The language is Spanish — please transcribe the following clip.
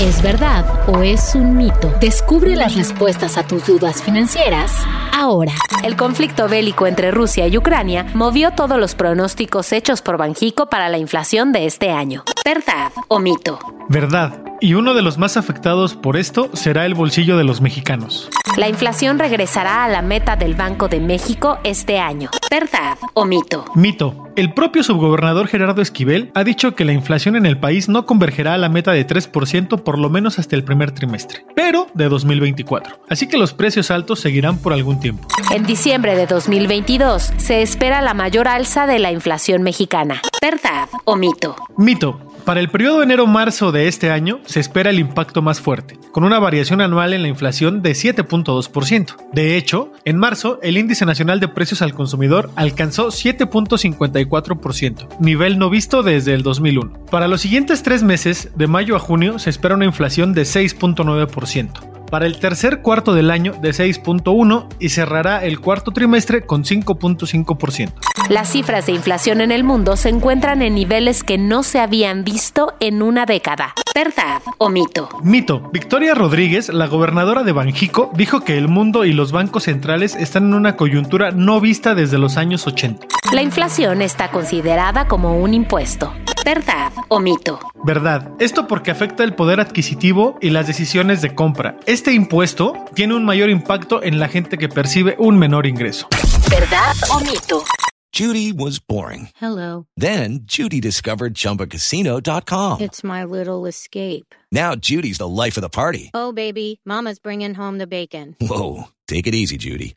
¿Es verdad o es un mito? Descubre las respuestas a tus dudas financieras ahora. El conflicto bélico entre Rusia y Ucrania movió todos los pronósticos hechos por Banjico para la inflación de este año. ¿Verdad o mito? Verdad. Y uno de los más afectados por esto será el bolsillo de los mexicanos. La inflación regresará a la meta del Banco de México este año. ¿Verdad o mito? Mito. El propio subgobernador Gerardo Esquivel ha dicho que la inflación en el país no convergerá a la meta de 3% por lo menos hasta el primer trimestre, pero de 2024. Así que los precios altos seguirán por algún tiempo. En diciembre de 2022 se espera la mayor alza de la inflación mexicana. ¿Verdad o mito? Mito. Para el periodo enero-marzo de este año se espera el impacto más fuerte, con una variación anual en la inflación de 7.2%. De hecho, en marzo el índice nacional de precios al consumidor alcanzó 7.54%, nivel no visto desde el 2001. Para los siguientes tres meses, de mayo a junio, se espera una inflación de 6.9% para el tercer cuarto del año de 6.1 y cerrará el cuarto trimestre con 5.5%. Las cifras de inflación en el mundo se encuentran en niveles que no se habían visto en una década. ¿Verdad o mito? Mito. Victoria Rodríguez, la gobernadora de Banjico, dijo que el mundo y los bancos centrales están en una coyuntura no vista desde los años 80. La inflación está considerada como un impuesto. ¿Verdad o mito? Verdad. Esto porque afecta el poder adquisitivo y las decisiones de compra. Este impuesto tiene un mayor impacto en la gente que percibe un menor ingreso. ¿Verdad o mito? Judy was boring. Hello. Then Judy discovered ChumbaCasino.com. It's my little escape. Now Judy's the life of the party. Oh, baby, Mama's bringing home the bacon. Whoa, take it easy, Judy.